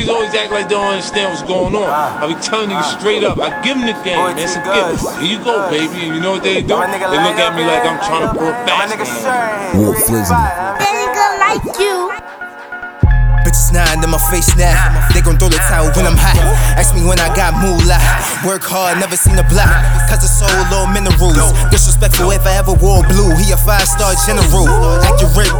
niggas always act like they don't understand what's going on. I be telling niggas straight up. I give them the game, man. It's a gift. Here you go, baby. And you know what they do? They look at me like I'm trying to pull fast. Walt Flizzney. Nigga like you. Bitches nine in my face now. They gon' throw the towel when I'm hot. Ask me when I got moolah. Work hard, never seen a block. Cause it's so low minerals. Disrespectful if I ever wore blue. He a five star general. Accurate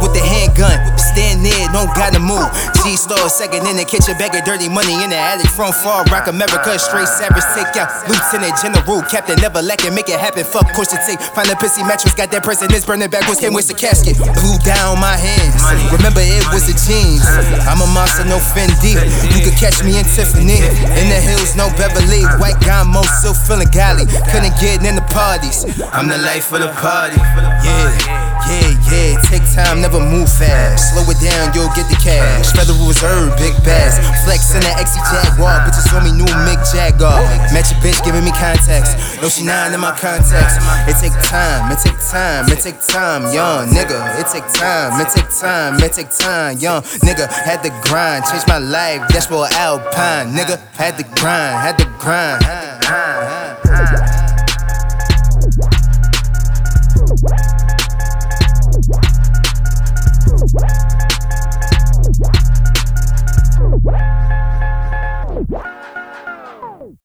with the handgun. Stand don't gotta move. G star second in the kitchen, begging dirty money in the attic. From far rock America, straight savage. Take out Lieutenant General. Captain never lacking, make it happen. Fuck course to take. Find a pissy mattress, got that president's burning backwards. Can't waste a casket. Blew down my hands. Remember, it was the jeans. I'm a monster, no Fendi. You could catch me in Tiffany. In the hills, no Beverly. White Gamo, still feeling galley. Couldn't get in the parties. I'm the life of the party. Yeah, yeah, yeah. Take time, never move fast. Slow it down, you'll get the cash. Federal Reserve, big bass. Flex in the XE Jaguar. Bitches told me new Mick Jagger. Met your bitch giving me context. No, she nine in my context. It take time, it take time, it take time, young nigga. It take time, it take time, it take time, young nigga. Had to grind, changed my life. That's for Alpine, nigga. Had to grind, had to grind.